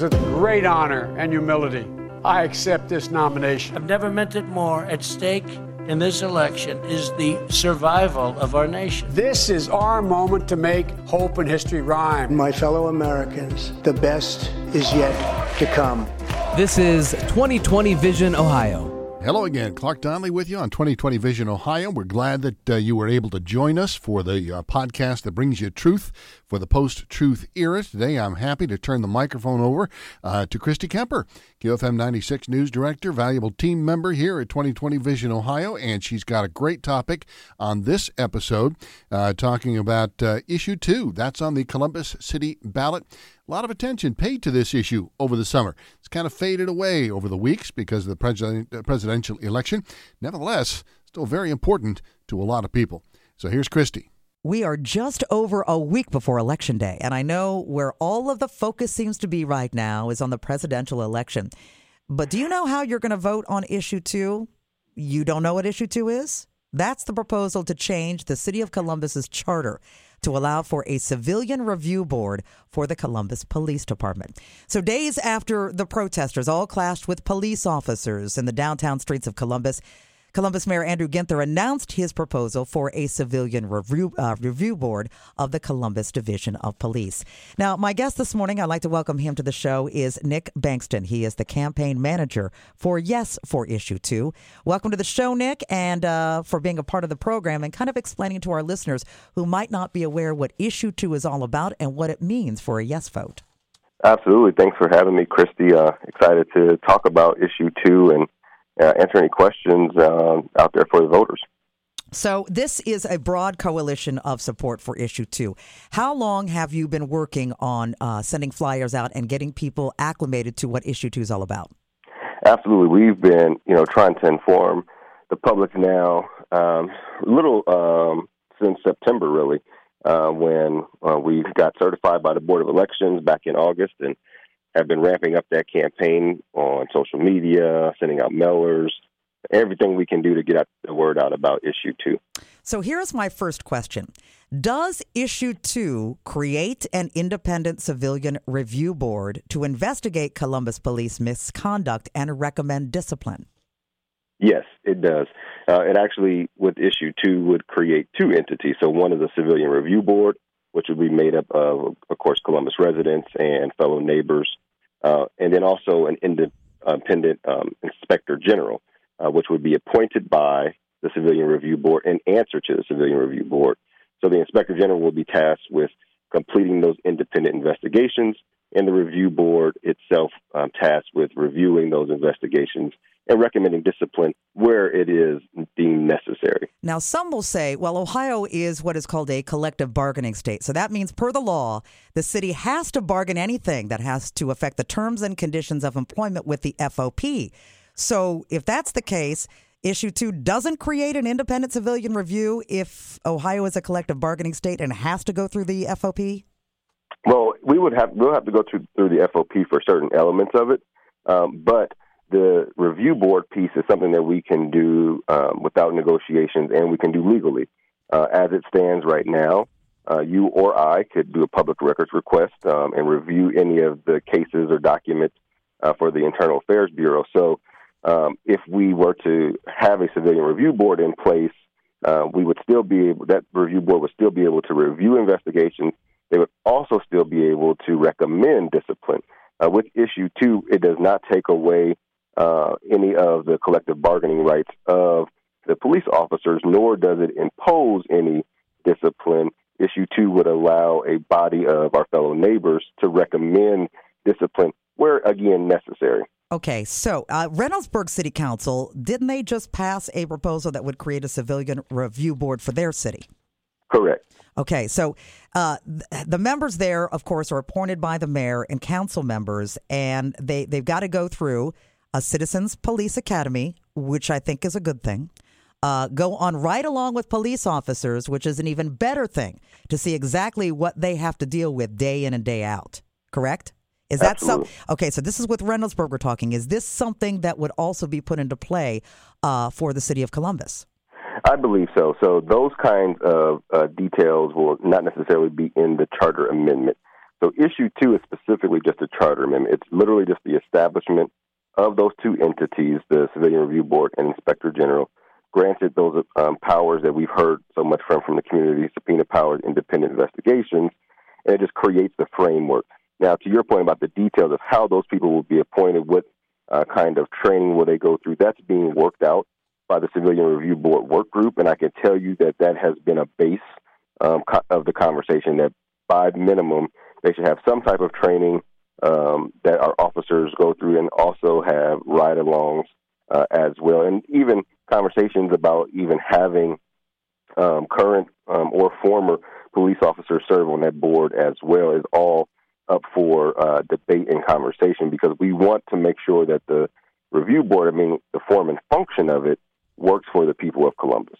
It's a great honor and humility. I accept this nomination. I've never meant it more. At stake in this election is the survival of our nation. This is our moment to make hope and history rhyme. My fellow Americans, the best is yet to come. This is 2020 Vision Ohio. Hello again, Clark Donnelly with you on 2020 Vision Ohio. We're glad that uh, you were able to join us for the uh, podcast that brings you truth for the post truth era. Today, I'm happy to turn the microphone over uh, to Kristie Kemper, QFM 96 News Director, valuable team member here at 2020 Vision Ohio, and she's got a great topic on this episode uh, talking about uh, issue two. That's on the Columbus City ballot. A lot of attention paid to this issue over the summer. It's kind of faded away over the weeks because of the uh, presidential election. Nevertheless, still very important to a lot of people. So here's Kristie. We are just over a week before Election Day, and I know where all of the focus seems to be right now is on the presidential election. But do you know how you're going to vote on issue two? You don't know what issue two is? That's the proposal to change the City of Columbus's charter to allow for a civilian review board for the Columbus Police Department. So, days after the protesters all clashed with police officers in the downtown streets of Columbus, Columbus Mayor Andrew Ginther announced his proposal for a civilian review, uh, review board of the Columbus Division of Police. Now, my guest this morning, I'd like to welcome him to the show, is Nick Bankston. He is the campaign manager for Yes for Issue 2. Welcome to the show, Nick, and uh, for being a part of the program and kind of explaining to our listeners who might not be aware what Issue 2 is all about and what it means for a yes vote. Absolutely. Thanks for having me, Kristie. Uh, excited to talk about Issue 2 and uh, answer any questions uh, out there for the voters. So, this is a broad coalition of support for issue two. How long have you been working on uh, sending flyers out and getting people acclimated to what issue two is all about? Absolutely, we've been, you know, trying to inform the public now, um, little um, since September, really, uh, when uh, we got certified by the Board of Elections back in August, and have been ramping up that campaign on social media, sending out mailers, everything we can do to get out the word out about issue two. So here's my first question. Does issue two create an independent civilian review board to investigate Columbus police misconduct and recommend discipline? Yes, it does. Uh, it actually, with issue two, would create two entities. So one is a civilian review board, which would be made up of, of course, Columbus residents and fellow neighbors, uh, and then also an independent um, inspector general, uh, which would be appointed by the Civilian Review Board in answer to the Civilian Review Board. So the inspector general will be tasked with completing those independent investigations, and the review board itself um, tasked with reviewing those investigations and recommending discipline where it is deemed necessary. Now, some will say, well, Ohio is what is called a collective bargaining state. So that means, per the law, the city has to bargain anything that has to affect the terms and conditions of employment with the FOP. So if that's the case, Issue two doesn't create an independent civilian review if Ohio is a collective bargaining state and has to go through the FOP? Well, we would have we'll have to go through, through the FOP for certain elements of it, um, but the review board piece is something that we can do um, without negotiations and we can do legally. Uh, as it stands right now, uh, you or I could do a public records request um, and review any of the cases or documents uh, for the Internal Affairs Bureau. So, um, if we were to have a civilian review board in place, uh, we would still be able, that review board would still be able to review investigations. They would also still be able to recommend discipline. Uh, with issue two, it does not take away uh, any of the collective bargaining rights of the police officers, nor does it impose any discipline. Issue two would allow a body of our fellow neighbors to recommend discipline where, again, necessary. Okay, so uh, Reynoldsburg City Council, didn't they just pass a proposal that would create a civilian review board for their city? Correct. Okay, so uh, th- the members there, of course, are appointed by the mayor and council members, and they, they've got to go through a Citizens Police Academy, which I think is a good thing. Uh, go on right along with police officers, which is an even better thing to see exactly what they have to deal with day in and day out. Correct? Is that Absolutely. some? Okay, so this is with Reynoldsburg we're talking. Is this something that would also be put into play uh, for the city of Columbus? I believe so. So those kinds of uh, details will not necessarily be in the charter amendment. So issue two is specifically just a charter amendment. It's literally just the establishment of those two entities, the Civilian Review Board and Inspector General, granted those um, powers that we've heard so much from from the community, subpoena powers, independent investigations, and it just creates the framework. Now, to your point about the details of how those people will be appointed, what uh, kind of training will they go through, that's being worked out by the Civilian Review Board work group, and I can tell you that that has been a base um, co- of the conversation. That by minimum, they should have some type of training um, that our officers go through, and also have ride-alongs uh, as well, and even conversations about even having um, current um, or former police officers serve on that board as well is all up for uh, debate and conversation because we want to make sure that the review board, I mean, the form and function of it, works for the people of Columbus.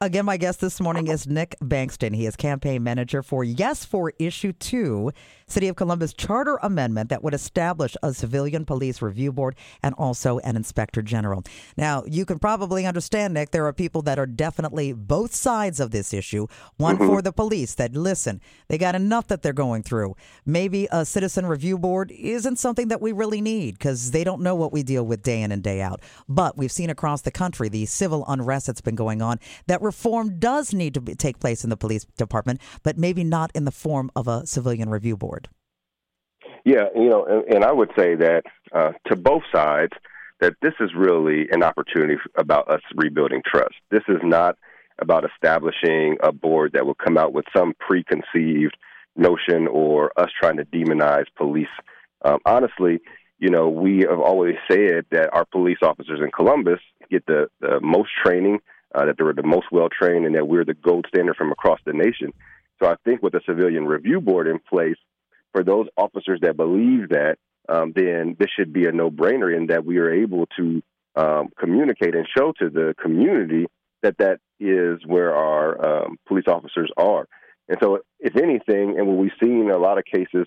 Again, my guest this morning is Nick Bankston. He is campaign manager for Yes for Issue 2, City of Columbus Charter Amendment that would establish a civilian police review board and also an inspector general. Now, you can probably understand, Nick, there are people that are definitely both sides of this issue. One mm-hmm. for the police that, listen, they got enough that they're going through. Maybe a citizen review board isn't something that we really need because they don't know what we deal with day in and day out. But we've seen across the country the civil unrest that's been going on that reform does need to be, take place in the police department, but maybe not in the form of a civilian review board. Yeah, you know, and, and I would say that uh, to both sides, that this is really an opportunity about us rebuilding trust. This is not about establishing a board that will come out with some preconceived notion or us trying to demonize police. Um, honestly, you know, we have always said that our police officers in Columbus get the, the most training, uh, that they're the most well trained, and that we're the gold standard from across the nation. So I think with a civilian review board in place, for those officers that believe that, um, then this should be a no brainer in that we are able to um, communicate and show to the community that that is where our um, police officers are. And so, if anything, and what we've seen in a lot of cases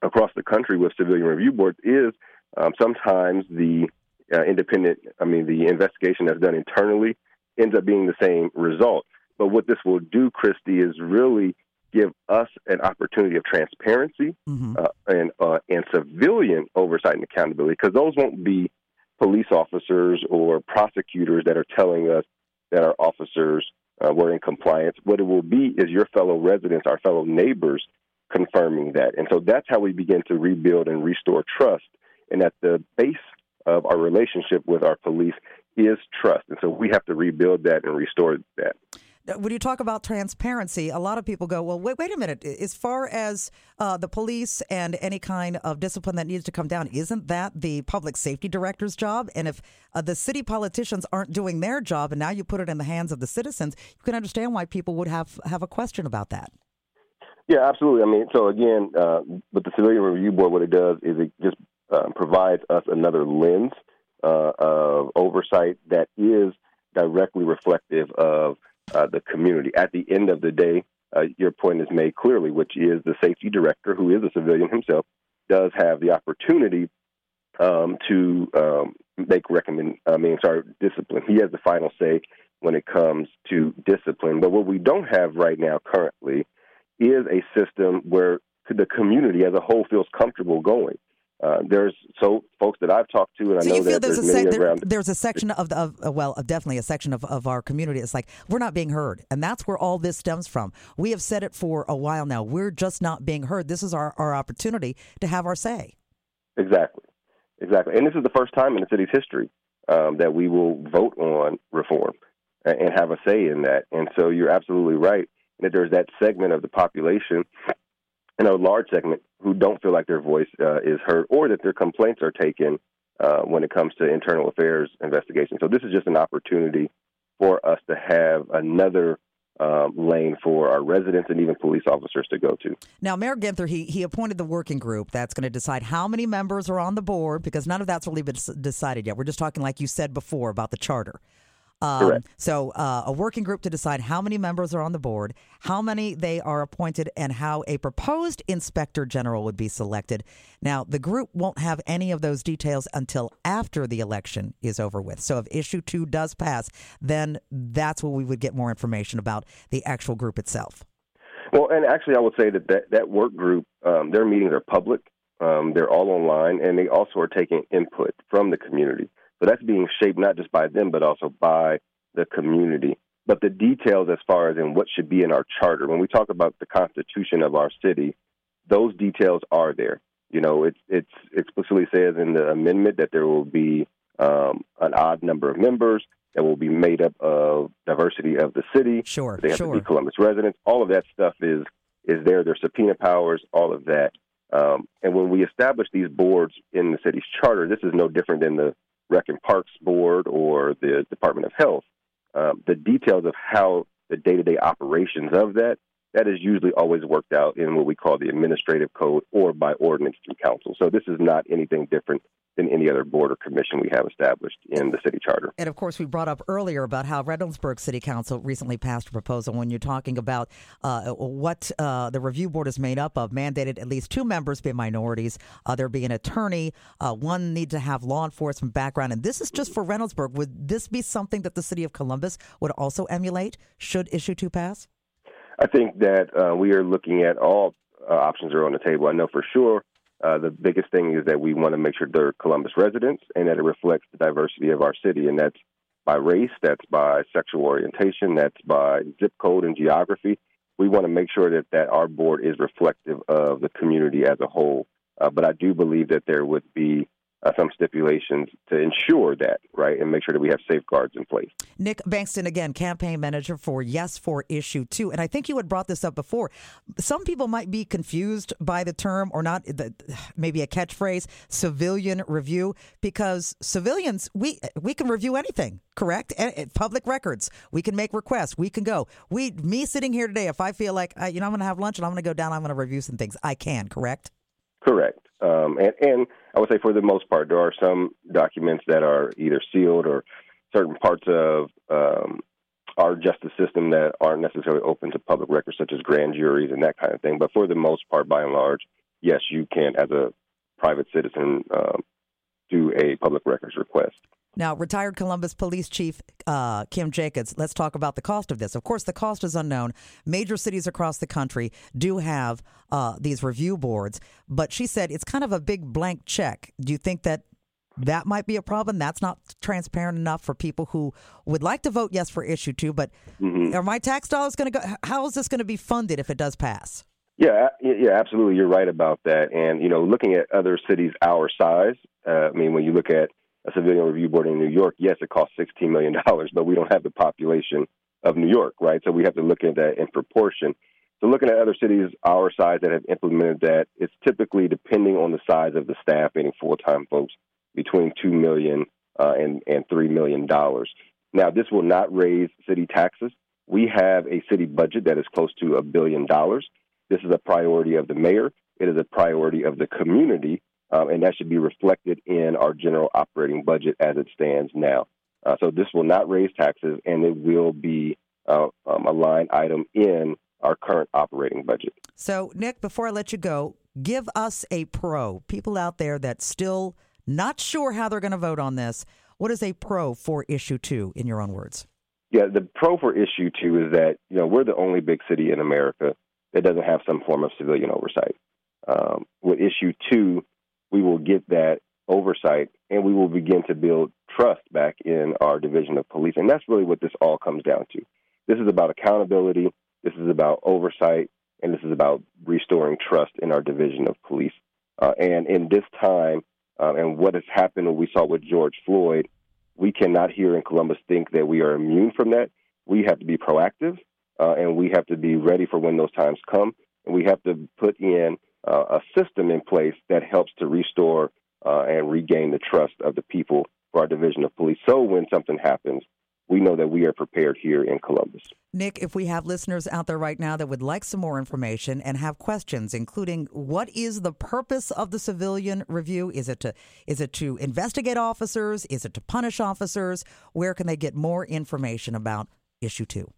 across the country with civilian review boards is um, sometimes the uh, independent, I mean, the investigation that's done internally ends up being the same result. But what this will do, Kristie, is really give us an opportunity of transparency Mm-hmm. uh, and uh, and civilian oversight and accountability, because those won't be police officers or prosecutors that are telling us that our officers uh, were in compliance. What it will be is your fellow residents, our fellow neighbors, confirming that, and so that's how we begin to rebuild and restore trust. And at the base of our relationship with our police is trust, and so we have to rebuild that and restore that. When you talk about transparency, a lot of people go, well, wait, wait a minute. As far as uh, the police and any kind of discipline that needs to come down, isn't that the public safety director's job? And if uh, the city politicians aren't doing their job and now you put it in the hands of the citizens, you can understand why people would have, have a question about that. Yeah, absolutely. I mean, so again, uh, with the Civilian Review Board, what it does is it just uh, provides us another lens uh, of oversight that is directly reflective of uh, the community. At the end of the day, uh, your point is made clearly, which is the safety director, who is a civilian himself, does have the opportunity um, to um, make recommend. I mean, sorry, discipline. He has the final say when it comes to discipline. But what we don't have right now, currently, is a system where the community as a whole feels comfortable going. Uh, there's so folks that I've talked to, and I know you feel that there's there's a many sec- there- there's a section of the of, uh, well of definitely a section of, of our community. It's like we're not being heard, and that's where all this stems from. We have said it for a while now. We're just not being heard. This is our, our opportunity to have our say. Exactly, exactly. And this is the first time in the city's history um, that we will vote on reform and, and have a say in that. And so you're absolutely right that there's that segment of the population, and a large segment, who don't feel like their voice uh, is heard or that their complaints are taken uh, when it comes to internal affairs investigation. So this is just an opportunity for us to have another um, lane for our residents and even police officers to go to. Now, Mayor Ginther, he, he appointed the working group that's going to decide how many members are on the board because none of that's really been decided yet. We're just talking, like you said before, about the charter. Um, So, uh, a working group to decide how many members are on the board, how many they are appointed, and how a proposed inspector general would be selected. Now, the group won't have any of those details until after the election is over with. So, if issue two does pass, then that's when we would get more information about the actual group itself. Well, and actually, I would say that that, that work group, um, their meetings are public. Um, they're all online, and they also are taking input from the community. So that's being shaped not just by them, but also by the community. But the details, as far as in what should be in our charter, when we talk about the constitution of our city, those details are there. You know, it it's explicitly says in the amendment that there will be um, an odd number of members that will be made up of diversity of the city. Sure, they have sure. to be Columbus residents. All of that stuff is is there. There's subpoena powers, all of that. Um, and when we establish these boards in the city's charter, this is no different than the Rec and Parks Board or the Department of Health. Um, the details of how the day to day operations of that that is usually always worked out in what we call the administrative code or by ordinance through council. So this is not anything different than any other board or commission we have established in the city charter. And of course, we brought up earlier about how Reynoldsburg City Council recently passed a proposal when you're talking about uh, what uh, the review board is made up of, mandated at least two members be minorities. Uh, there be an attorney. Uh, one need to have law enforcement background. And this is just for Reynoldsburg. Would this be something that the city of Columbus would also emulate should issue two pass? I think that uh, we are looking at all uh, options are on the table. I know for sure uh, the biggest thing is that we want to make sure they're Columbus residents and that it reflects the diversity of our city, and that's by race, that's by sexual orientation, that's by zip code and geography. We want to make sure that, that our board is reflective of the community as a whole. Uh, but I do believe that there would be uh, some stipulations to ensure that, right, and make sure that we have safeguards in place. Nick Bankston, again, campaign manager for Yes for Issue 2. And I think you had brought this up before. Some people might be confused by the term or not, the, maybe a catchphrase, civilian review, because civilians, we, we can review anything, correct? Public records, we can make requests, we can go. We, me sitting here today, if I feel like, uh, you know, I'm going to have lunch and I'm going to go down, I'm going to review some things, I can, correct? Correct. Um, and, and I would say for the most part, there are some documents that are either sealed or certain parts of um, our justice system that aren't necessarily open to public records, such as grand juries and that kind of thing. But for the most part, by and large, yes, you can, as a private citizen, um, do a public records request. Now, retired Columbus Police Chief uh, Kim Jacobs, let's talk about the cost of this. Of course, the cost is unknown. Major cities across the country do have uh, these review boards, but she said it's kind of a big blank check. Do you think that that might be a problem? That's not transparent enough for people who would like to vote yes for issue two, but mm-hmm. are my tax dollars going to go? How is this going to be funded if it does pass? Yeah, yeah, absolutely. You're right about that. And you know, looking at other cities our size, uh, I mean, when you look at a civilian review board in New York, yes, it costs $16 million, but we don't have the population of New York, right? So we have to look at that in proportion. So looking at other cities our size that have implemented that, it's typically depending on the size of the staff, meaning full-time folks, between 2 million uh, and, and $3 million. Now, this will not raise city taxes. We have a city budget that is close to a billion dollars. This is a priority of the mayor. It is a priority of the community um, and that should be reflected in our general operating budget as it stands now. Uh, so this will not raise taxes, and it will be uh, um, a line item in our current operating budget. So, Nick, before I let you go, give us a pro. People out there that still not sure how they're going to vote on this. What is a pro for issue two, in your own words? Yeah, the pro for issue two is that you know we're the only big city in America that doesn't have some form of civilian oversight. Um, with issue two, we will get that oversight and we will begin to build trust back in our division of police. And that's really what this all comes down to. This is about accountability, this is about oversight, and this is about restoring trust in our division of police. Uh, and in this time, uh, and what has happened, what we saw with George Floyd, we cannot here in Columbus think that we are immune from that. We have to be proactive, uh, and we have to be ready for when those times come. And we have to put in uh, a system in place that helps to restore uh, and regain the trust of the people for our division of police. So when something happens, we know that we are prepared here in Columbus. Nick, if we have listeners out there right now that would like some more information and have questions, including what is the purpose of the civilian review? Is it to is it to investigate officers? Is it to punish officers? Where can they get more information about issue two?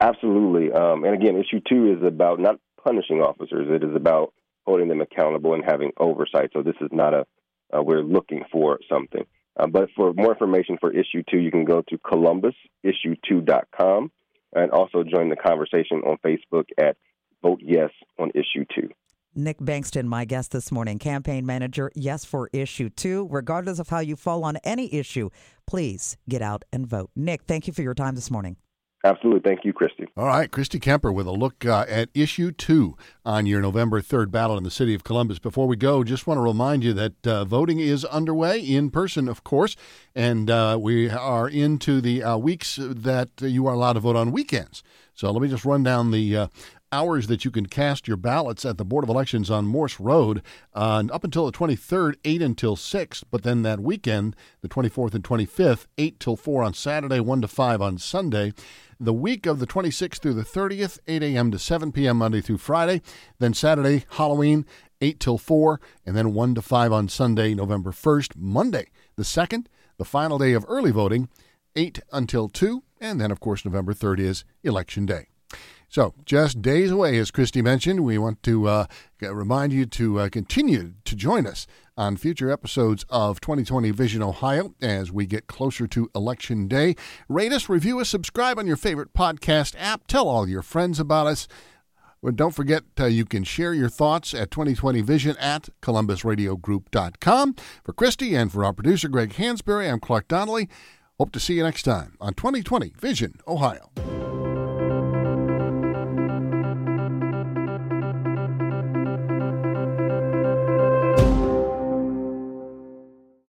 Absolutely, um, and again, issue two is about not punishing officers. It is about holding them accountable and having oversight. So this is not a uh, we're looking for something. Uh, but for more information for issue two, you can go to columbusissue2.com and also join the conversation on Facebook at vote yes on issue two. Nick Bankston, my guest this morning, campaign manager, yes for issue two. Regardless of how you fall on any issue, please get out and vote. Nick, thank you for your time this morning. Absolutely. Thank you, Kristie. All right, Kristie Kemper with a look uh, at issue two on your November 3rd ballot in the city of Columbus. Before we go, just want to remind you that uh, voting is underway in person, of course, and uh, we are into the uh, weeks that you are allowed to vote on weekends. So let me just run down the uh, hours that you can cast your ballots at the Board of Elections on Morse Road uh, up until the 23rd, 8 until 6. But then that weekend, the 24th and 25th, 8 till 4 on Saturday, 1 to 5 on Sunday the week of the 26th through the 30th, 8 a.m. to 7 p.m. Monday through Friday. Then Saturday, Halloween, 8 till 4, and then 1 to 5 on Sunday, November 1st. Monday, the 2nd, the final day of early voting, 8 until 2. And then, of course, November 3rd is Election Day. So, just days away, as Kristie mentioned, we want to uh, remind you to uh, continue to join us on future episodes of 2020 Vision Ohio as we get closer to Election Day. Rate us, review us, subscribe on your favorite podcast app. Tell all your friends about us. Well, don't forget, uh, you can share your thoughts at 2020 Vision at columbusradiogroup.com. For Kristie and for our producer, Greg Hansberry, I'm Clark Donnelly. Hope to see you next time on 2020 Vision Ohio.